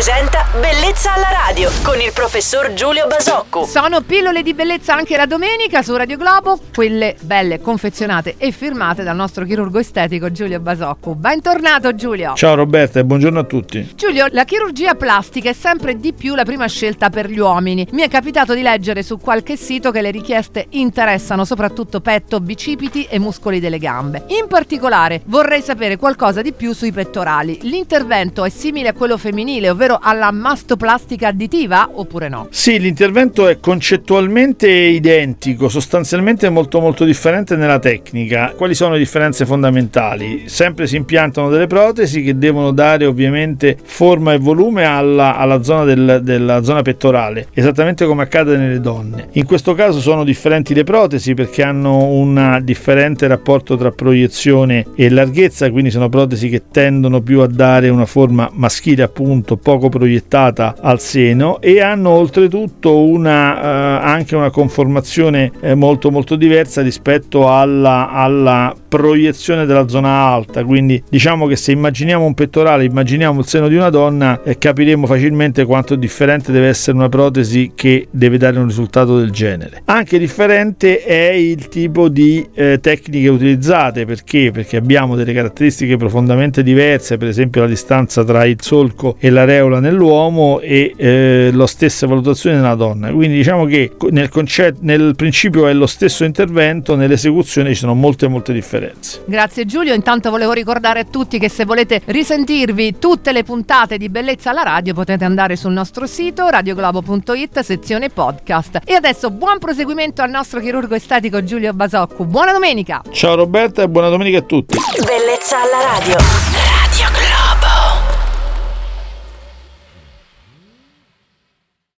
presenta Bellezza alla radio con il professor Giulio Basocco. Sono pillole di bellezza anche la domenica su Radio Globo, quelle belle confezionate e firmate dal nostro chirurgo estetico Giulio Basocco. Bentornato Giulio. Ciao Roberta e buongiorno a tutti. Giulio, la chirurgia plastica è sempre di più la prima scelta per gli uomini. Mi è capitato di leggere su qualche sito che le richieste interessano soprattutto petto, bicipiti e muscoli delle gambe. In particolare vorrei sapere qualcosa di più sui pettorali. L'intervento è simile a quello femminile, ovvero alla mastoplastica additiva oppure no? Sì, l'intervento è concettualmente identico, sostanzialmente molto molto differente nella tecnica. Quali sono le differenze fondamentali? Sempre si impiantano delle protesi che devono dare ovviamente forma e volume alla, alla zona del, della zona pettorale, esattamente come accade nelle donne. In questo caso sono differenti le protesi perché hanno un differente rapporto tra proiezione e larghezza, quindi sono protesi che tendono più a dare una forma maschile appunto poco proiettata al seno e hanno oltretutto una, eh, anche una conformazione eh, molto molto diversa rispetto alla, alla proiezione della zona alta. Quindi diciamo che se immaginiamo un pettorale immaginiamo il seno di una donna eh, capiremo facilmente quanto differente deve essere una protesi che deve dare un risultato del genere. Anche differente è il tipo di eh, tecniche utilizzate perché? Perché abbiamo delle caratteristiche profondamente diverse per esempio la distanza tra il solco e l'areola nell'uomo e eh, la stessa valutazione nella donna quindi diciamo che nel, concetto, nel principio è lo stesso intervento nell'esecuzione ci sono molte molte differenze differenze. Grazie Giulio, intanto volevo ricordare a tutti che se volete risentirvi tutte le puntate di Bellezza alla radio potete andare sul nostro sito radioglobo.it sezione podcast. E adesso buon proseguimento al nostro chirurgo estetico Giulio Basoccu. Buona domenica! Ciao Roberta e buona domenica a tutti. Bellezza alla radio.